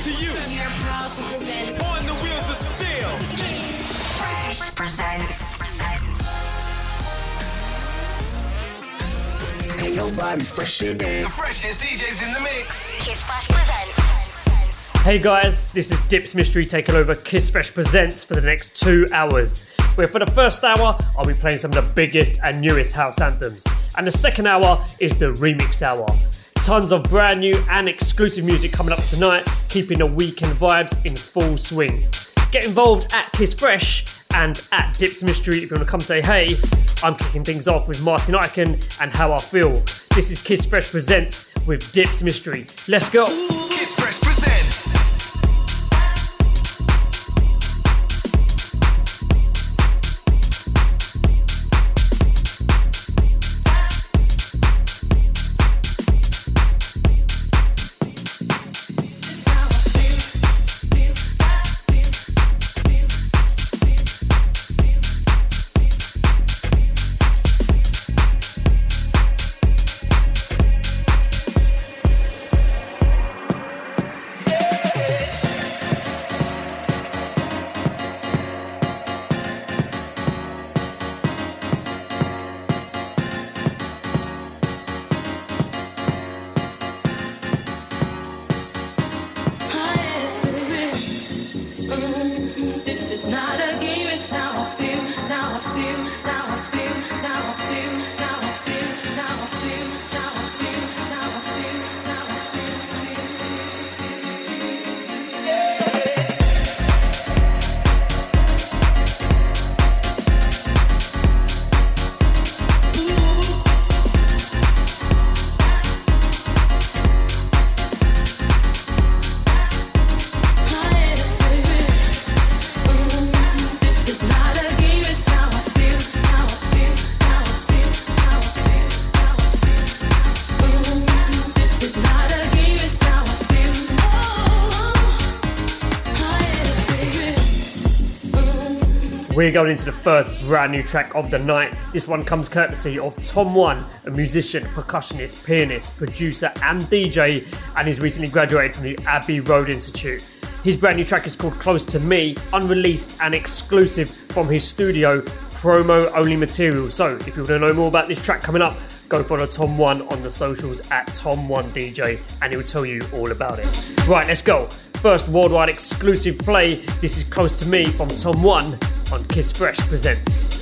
to you. We are proud to present On the wheels of steel. Fresh presents. Ain't nobody fresher than. The freshest DJs in the mix. Kiss Fresh presents. Hey guys, this is Dipz Mistry taking over Kiss Fresh Presents for the next two hours. Where for the first hour, I'll be playing some of the biggest and newest house anthems. And the second hour is the remix hour. Tons of brand new and exclusive music coming up tonight, keeping the weekend vibes in full swing. Get involved at Kiss Fresh and at Dipz Mistry if you want to come say hey. I'm kicking things off with Martin Ikin and How I Feel. This is Kiss Fresh Presents with Dipz Mistry. Let's go! We're going into the first brand new track of the night. This one comes courtesy of Tom One, a musician, percussionist, pianist, producer, and DJ, and he's recently graduated from the Abbey Road Institute. His brand new track is called Close to Me, unreleased and exclusive from his studio, promo only material. So, if you want to know more about this track coming up, go follow Tom One on the socials at Tom One DJ, and he'll tell you all about it. Right, let's go. First worldwide exclusive play. This is Close to Me from Tom One on Kiss Fresh Presents.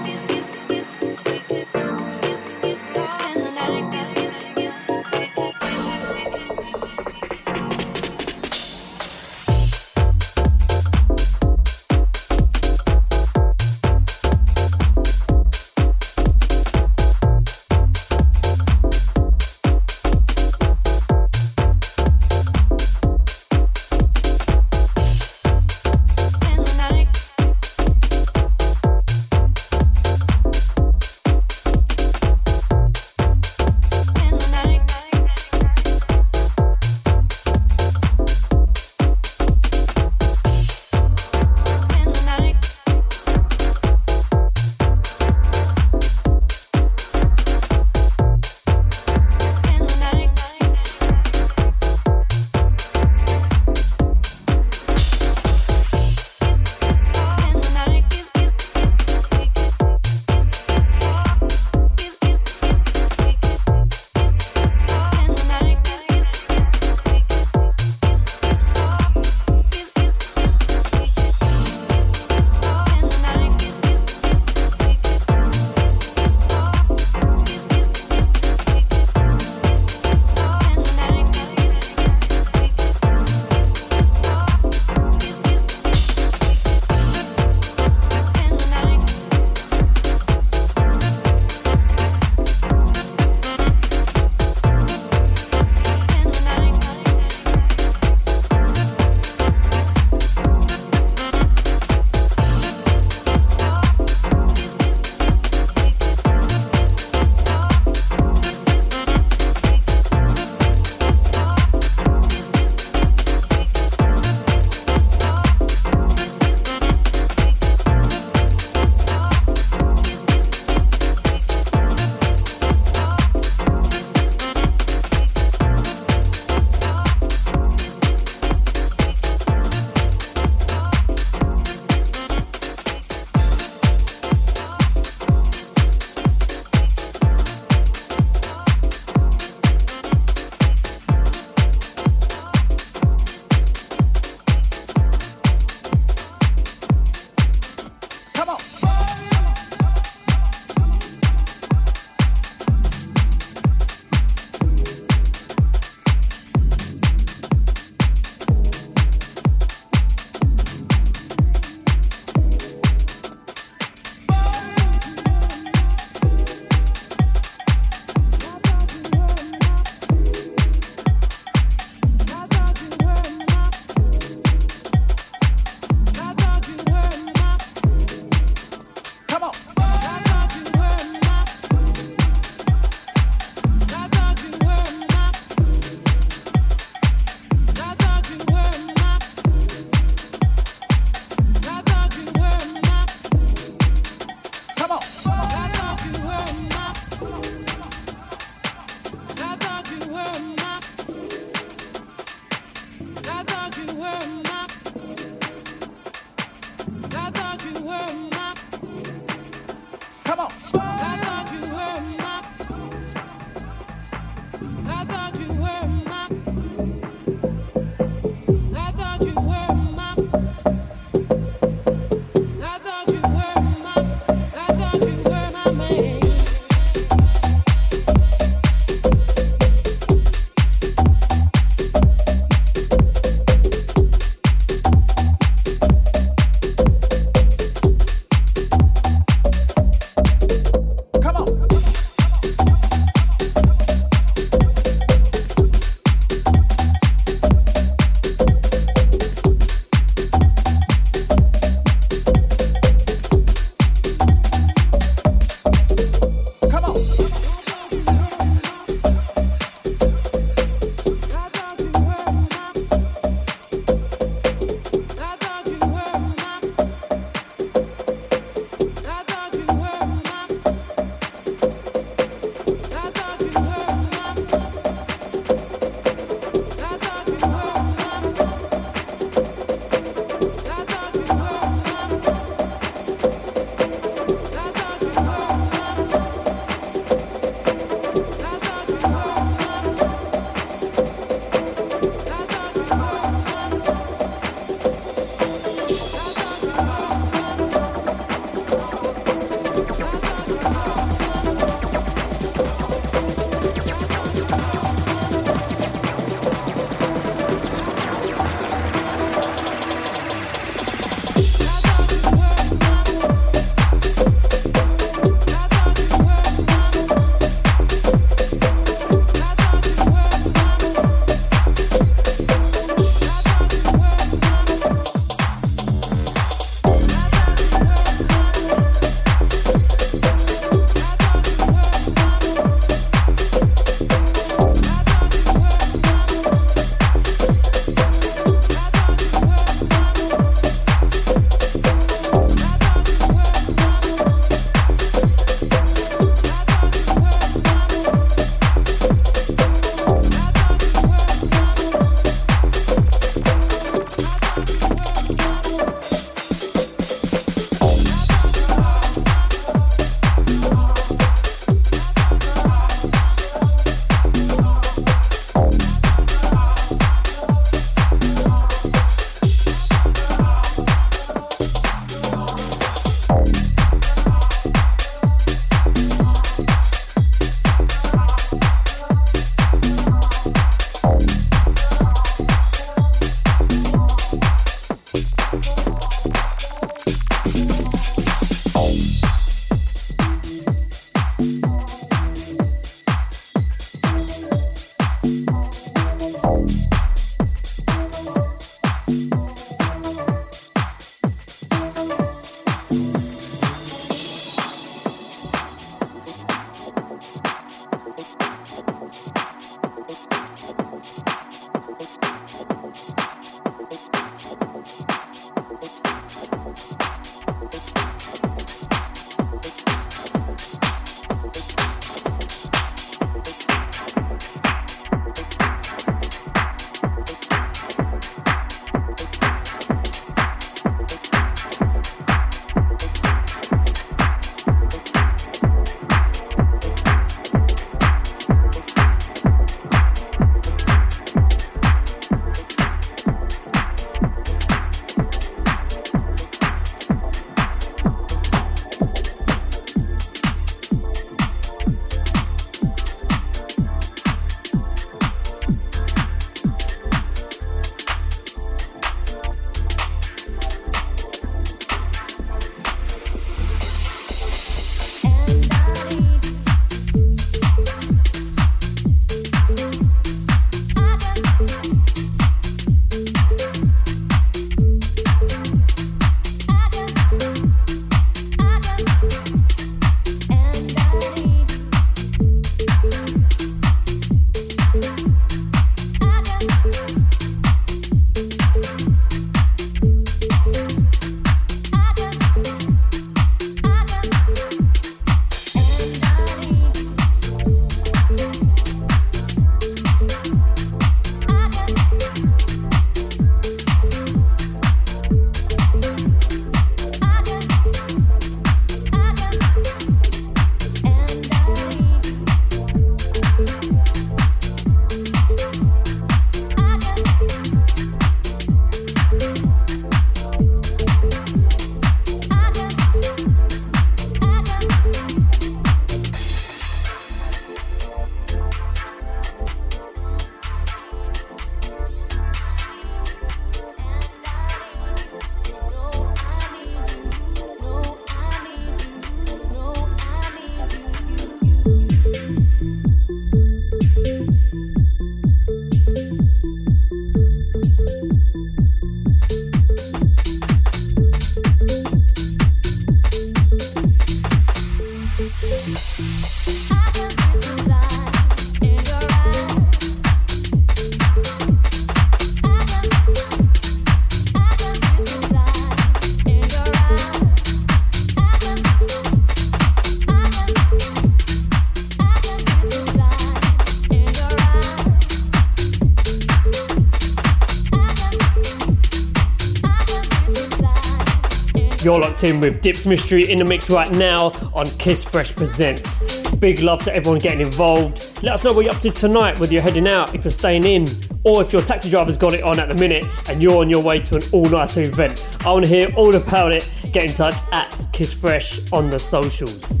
Locked with Dipz Mistry in the mix right now on Kiss Fresh Presents. Big love to everyone getting involved. Let us know what you're up to tonight, whether you're heading out, if you're staying in, or if your taxi driver's got it on at the minute and you're on your way to an all-nighter event. I want to hear all about it. Get in touch at Kiss Fresh on the socials.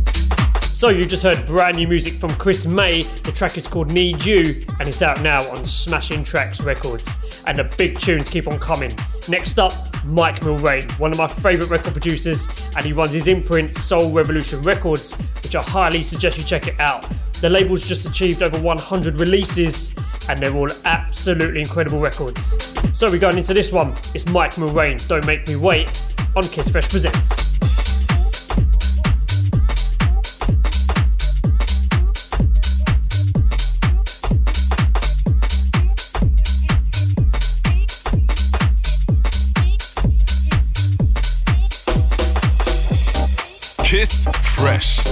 So you just heard brand new music from Chris May. The track is called Need You and it's out now on Smashing Tracks Records. And the big tunes keep on coming. Next up, Mike Mulrain, one of my favourite record producers, and he runs his imprint Soul Revolution Records, which I highly suggest you check it out. The label's just achieved over 100 releases, and they're all absolutely incredible records. So we're going into this one. It's Mike Mulrain, Don't Make Me Wait, on Kiss Fresh Presents. Fresh.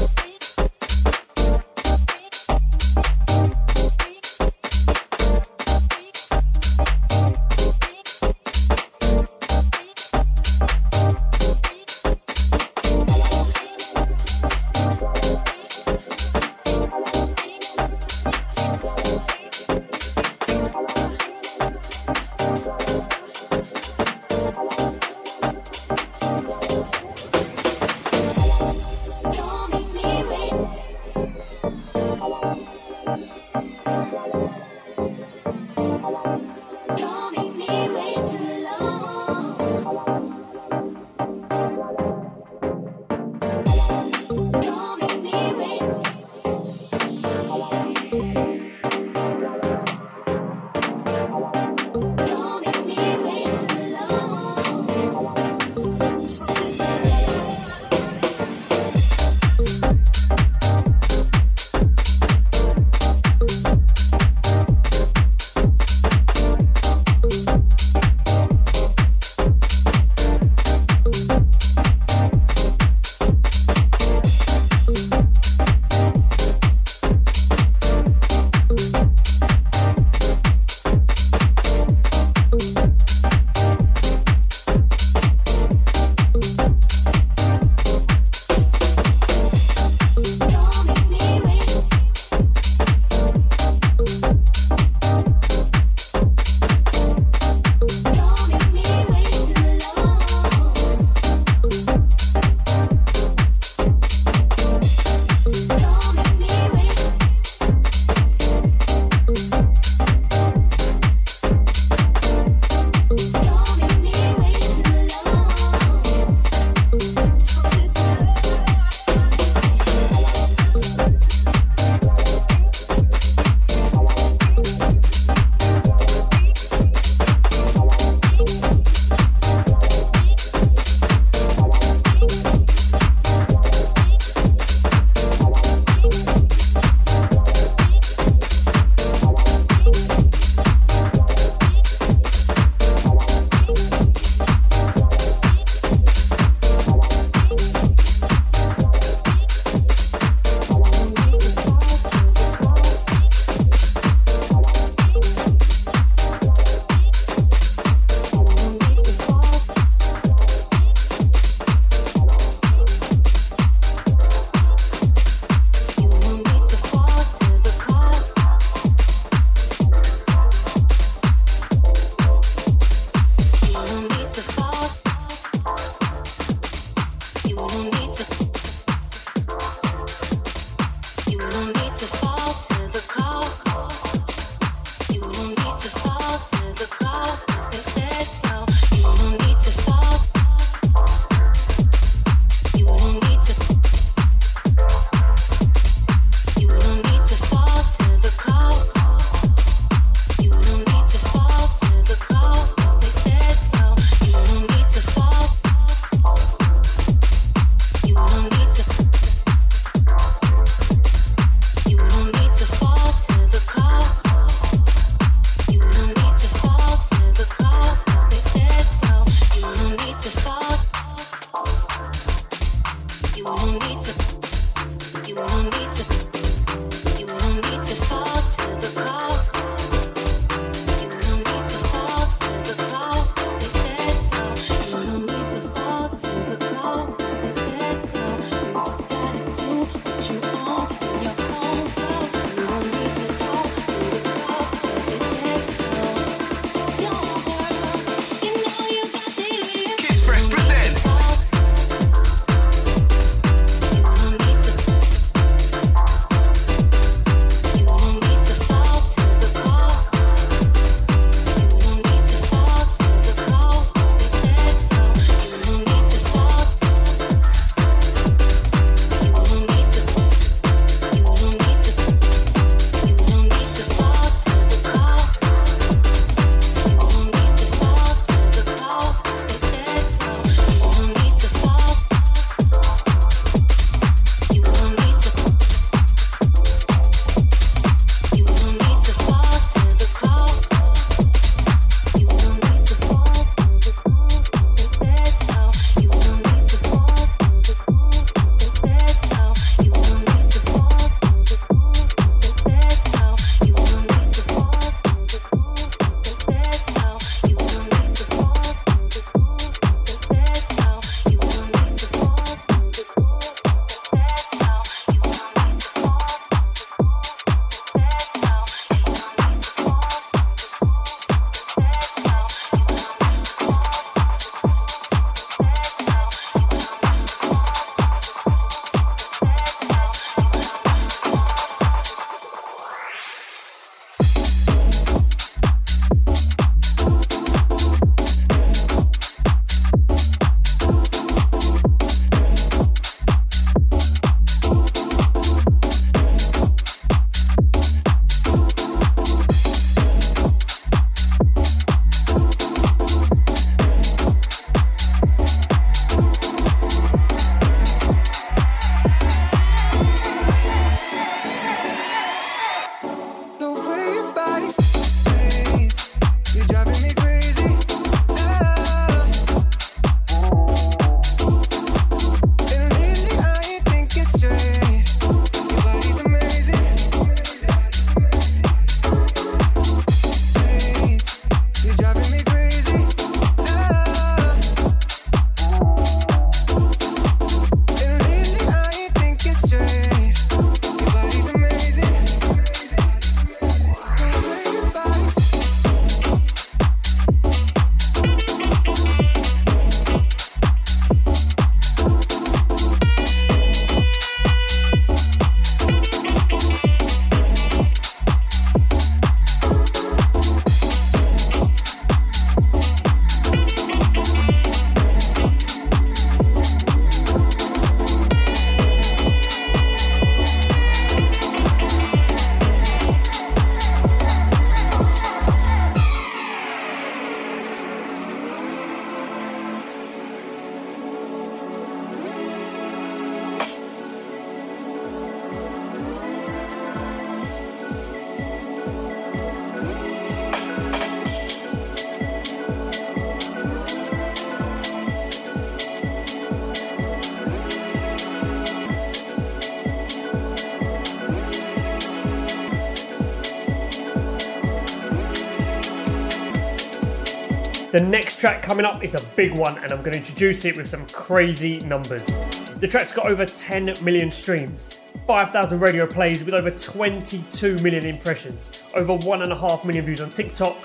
Track coming up is a big one, and I'm going to introduce it with some crazy numbers. The track's got over 10 million streams, 5,000 radio plays with over 22 million impressions, over 1.5 million views on TikTok,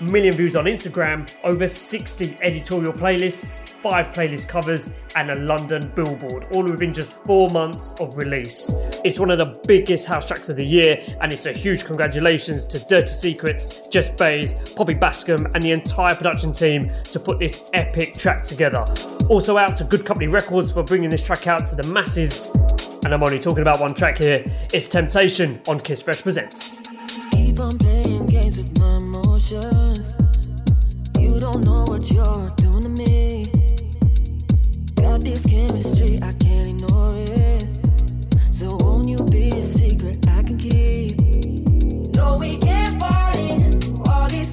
million views on Instagram, over 60 editorial playlists, 5 playlist covers, and a London billboard, all within just 4 months of release. It's one of the biggest house tracks of the year, and it's a huge congratulations to Dirty Secrets, Jess Bays, Poppy Baskcomb, and the entire production team to put this epic track together. Also out to Good Company Records for bringing this track out to the masses. And I'm only talking about one track here. It's Temptation on Kiss Fresh Presents. You don't know what you're doing to me. Got this chemistry, I can't ignore it. So won't you be a secret I can keep? No, we can't fall in all these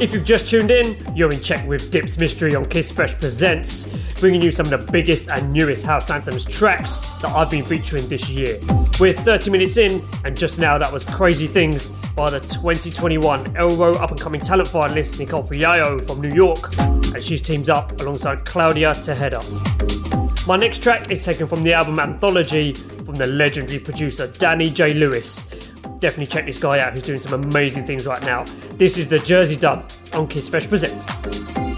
If you've just tuned in, you're in check with Dipz Mistry on Kiss Fresh Presents, bringing you some of the biggest and newest house anthems tracks that I've been featuring this year. We're 30 minutes in, and just now that was Crazy Things by the 2021 Elro up and coming talent finalist Nicole Friayo from New York, and she's teamed up alongside Claudia Tejeda. My next track is taken from the album Anthology from the legendary producer Danny J. Lewis. Definitely check this guy out, he's doing some amazing things right now. This is the Jersey Dub on Kiss Fresh Presents.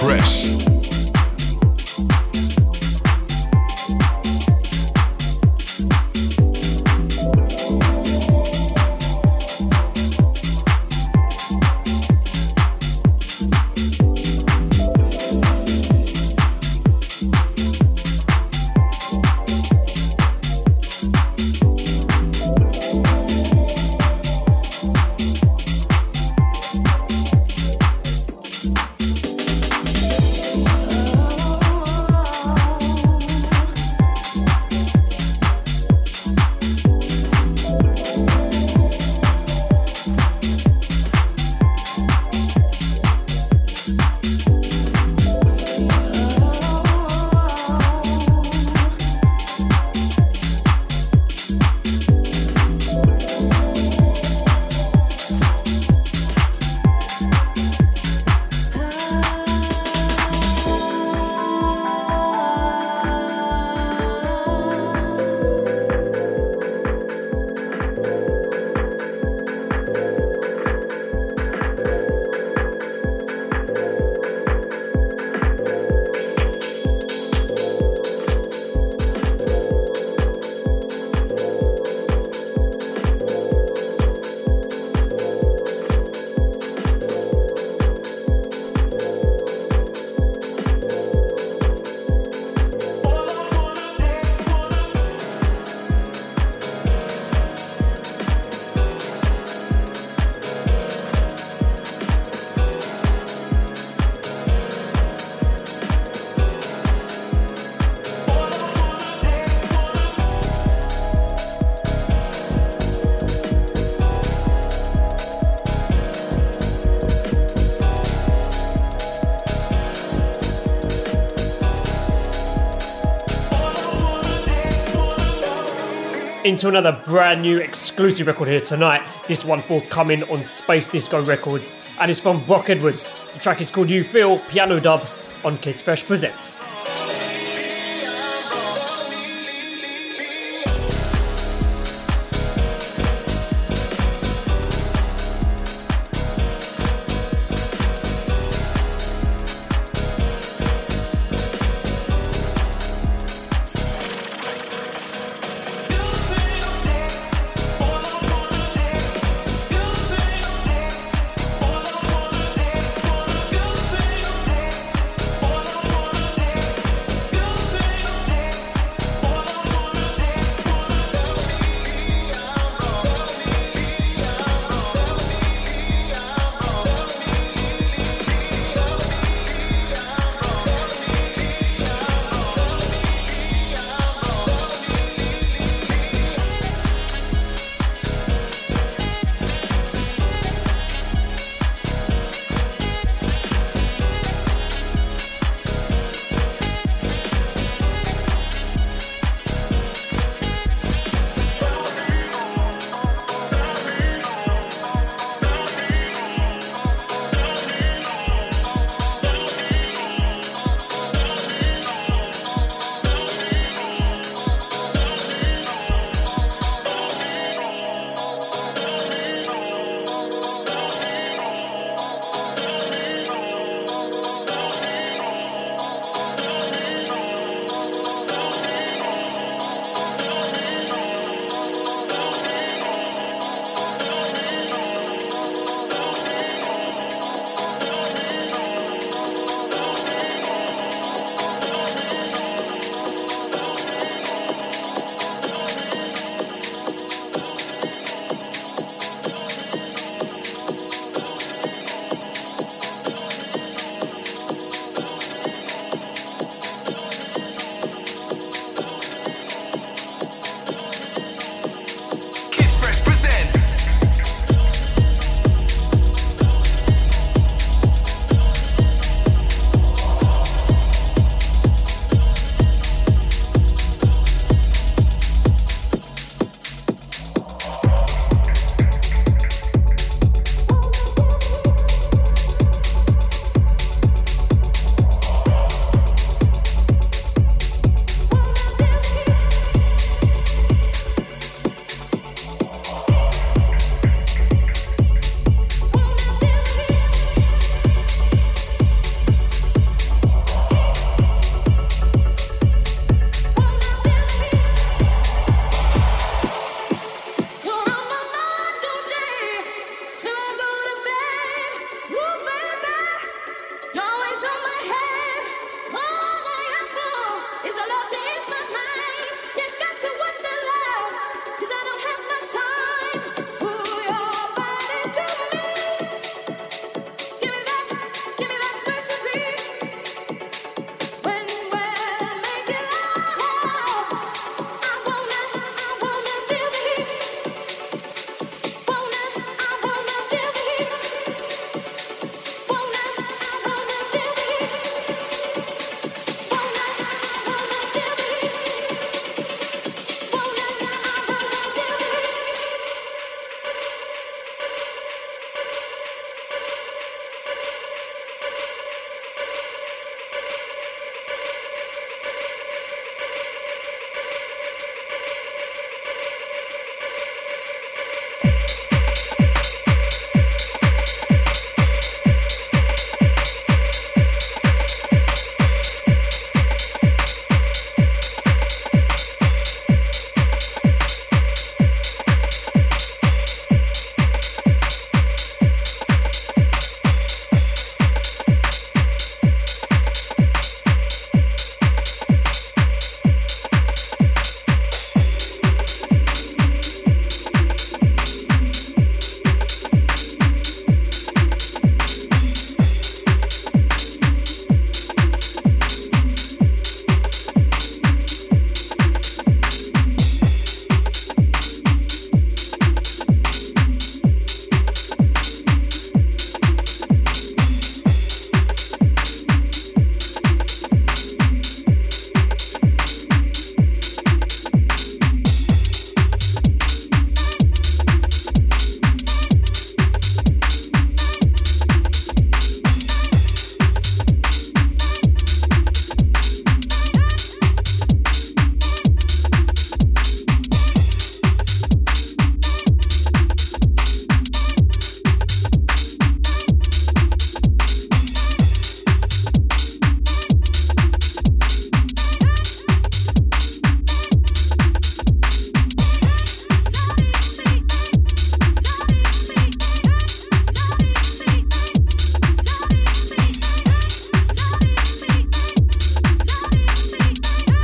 Fresh. Into another brand new exclusive record here tonight. This one forthcoming on Space Disco Records and it's from Brock Edwards. The track is called You Feel Piano Dub on Kiss Fresh Presents.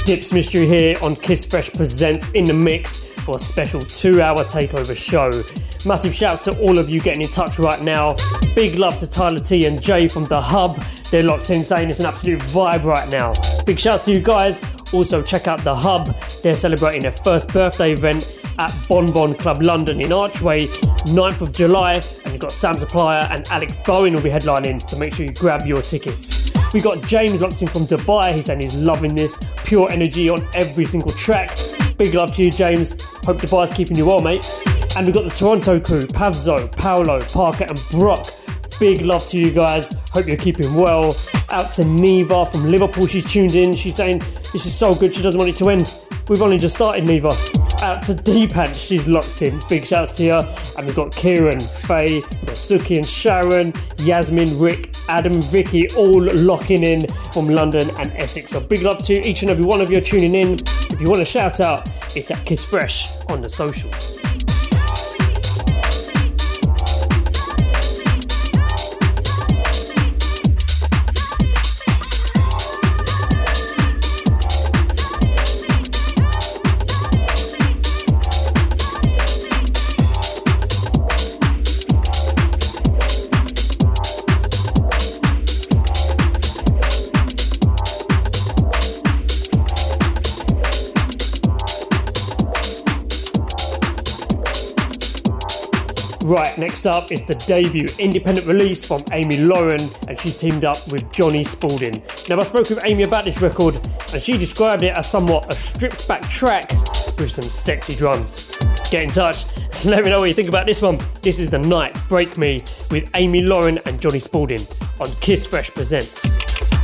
Dipz Mistry here on Kiss Fresh Presents in the Mix for a special two hour takeover show. Massive shouts to all of you getting in touch right now. Big love to Tyler T and Jay from The Hub. They're locked in saying it's an absolute vibe right now. Big shouts to you guys. Also, check out The Hub. They're celebrating their first birthday event at Bon Bon Club London in Archway, 9th of July. And you've got Sam Supplier and Alex Bowen will be headlining, so make sure you grab your tickets. We got James in from Dubai. He's saying he's loving this pure energy on every single track. Big love to you, James. Hope Dubai's keeping you well, mate. And we've got the Toronto crew Pavzo, Paolo, Parker, and Brock. Big love to you guys. Hope you're keeping well. Out to Neva from Liverpool. She's tuned in. She's saying this is so good. She doesn't want it to end. We've only just started, Neva. Out to Deepan. She's locked in. Big shouts to her. And we've got Kieran, Faye, Suki and Sharon, Yasmin, Rick, Adam, Vicky, all locking in from London and Essex. So big love to each and every one of you tuning in. If you want to shout out, it's at Kiss Fresh on the socials. Next up is the debut independent release from Amy Lauren, and she's teamed up with Johnny Spalding. Now, I spoke with Amy about this record, and she described it as somewhat a stripped back track with some sexy drums. Get in touch, let me know what you think about this one. This is The Night Break Me with Amy Lauren and Johnny Spalding on Kiss Fresh Presents.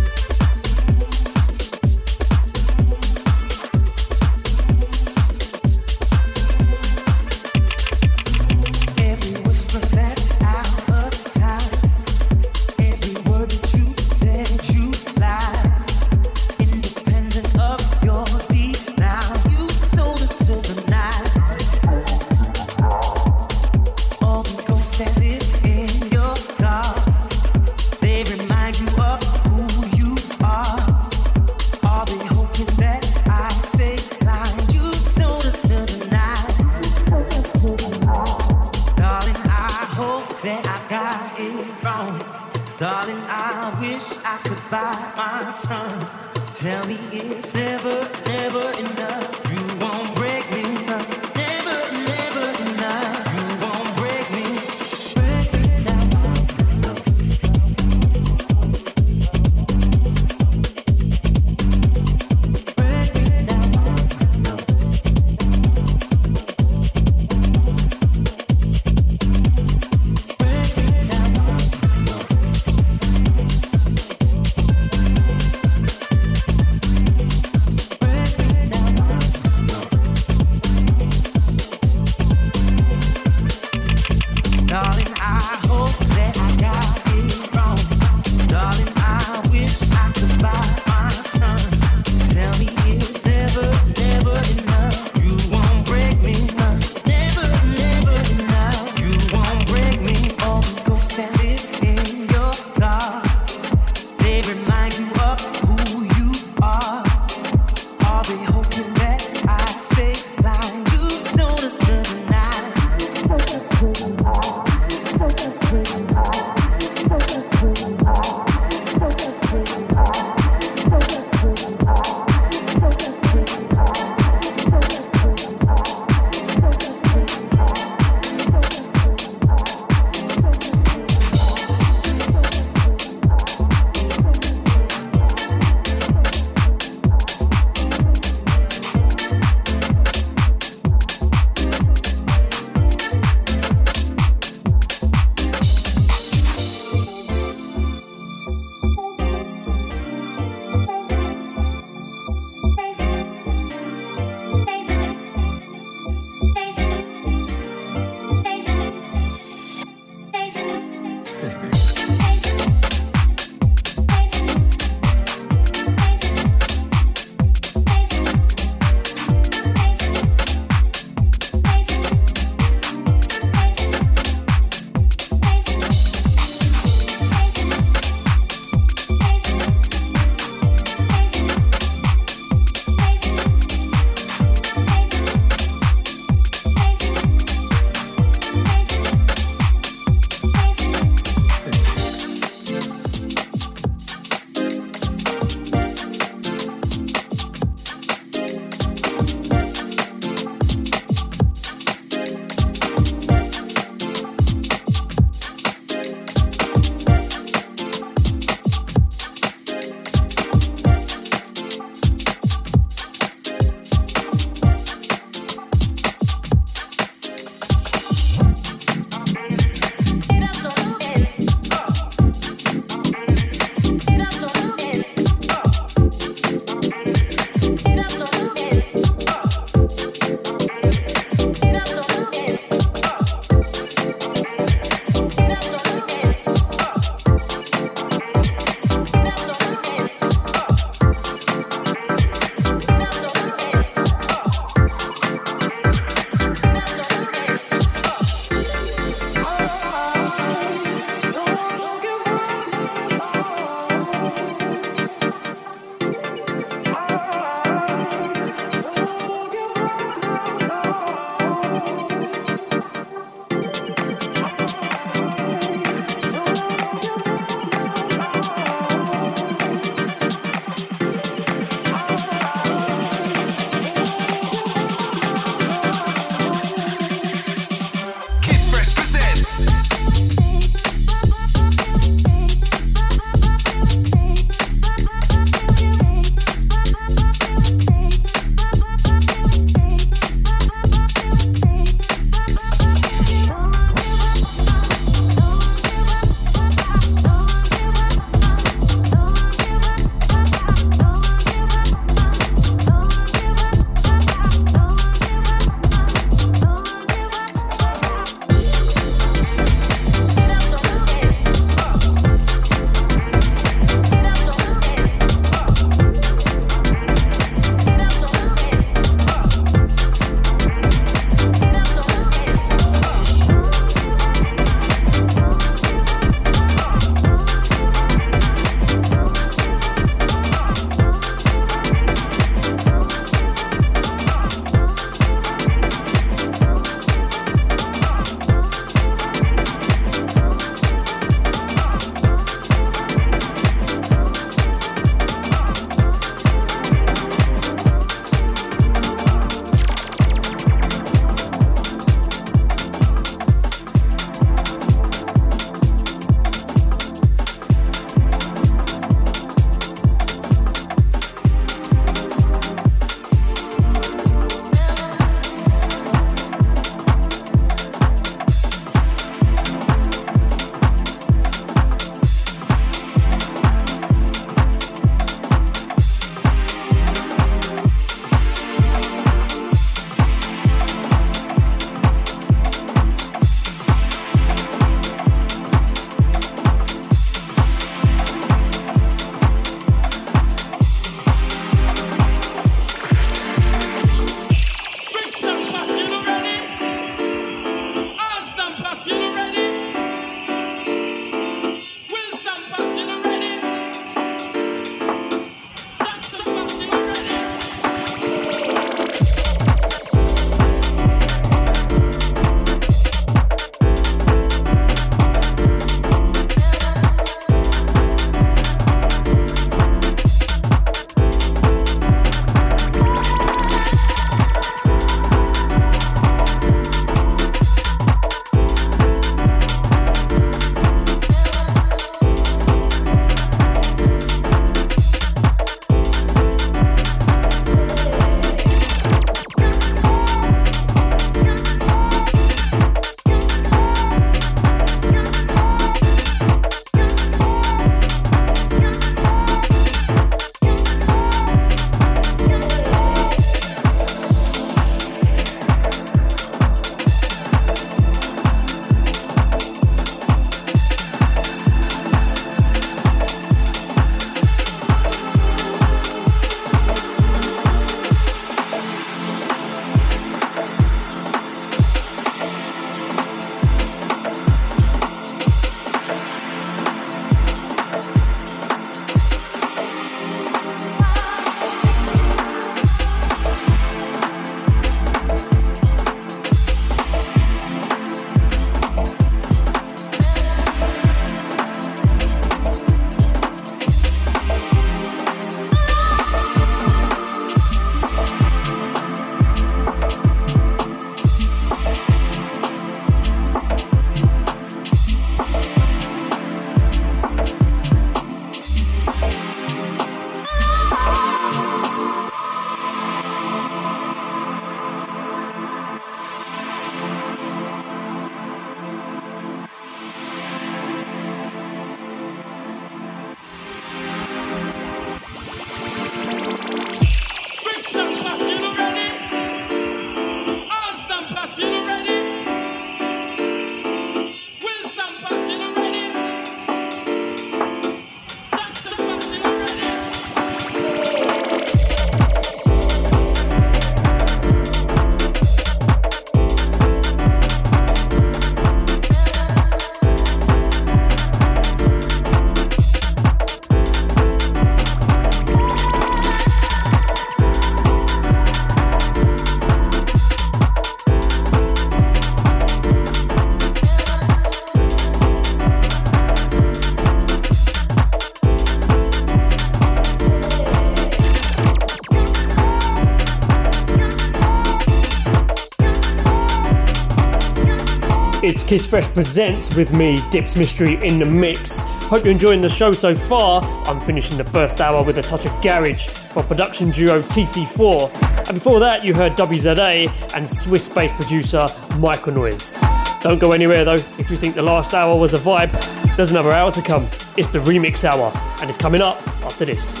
It's Kiss Fresh Presents with me, Dipz Mistry, in the mix. Hope you're enjoying the show so far. I'm finishing the first hour with a touch of garage for production duo TC4. And before that, you heard WZA and Swiss based producer Micronoise. Don't go anywhere though, if you think the last hour was a vibe, there's another hour to come. It's the remix hour, and it's coming up after this.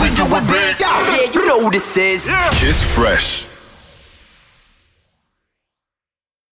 We do it big. Yeah, you know who this is. Kiss Fresh.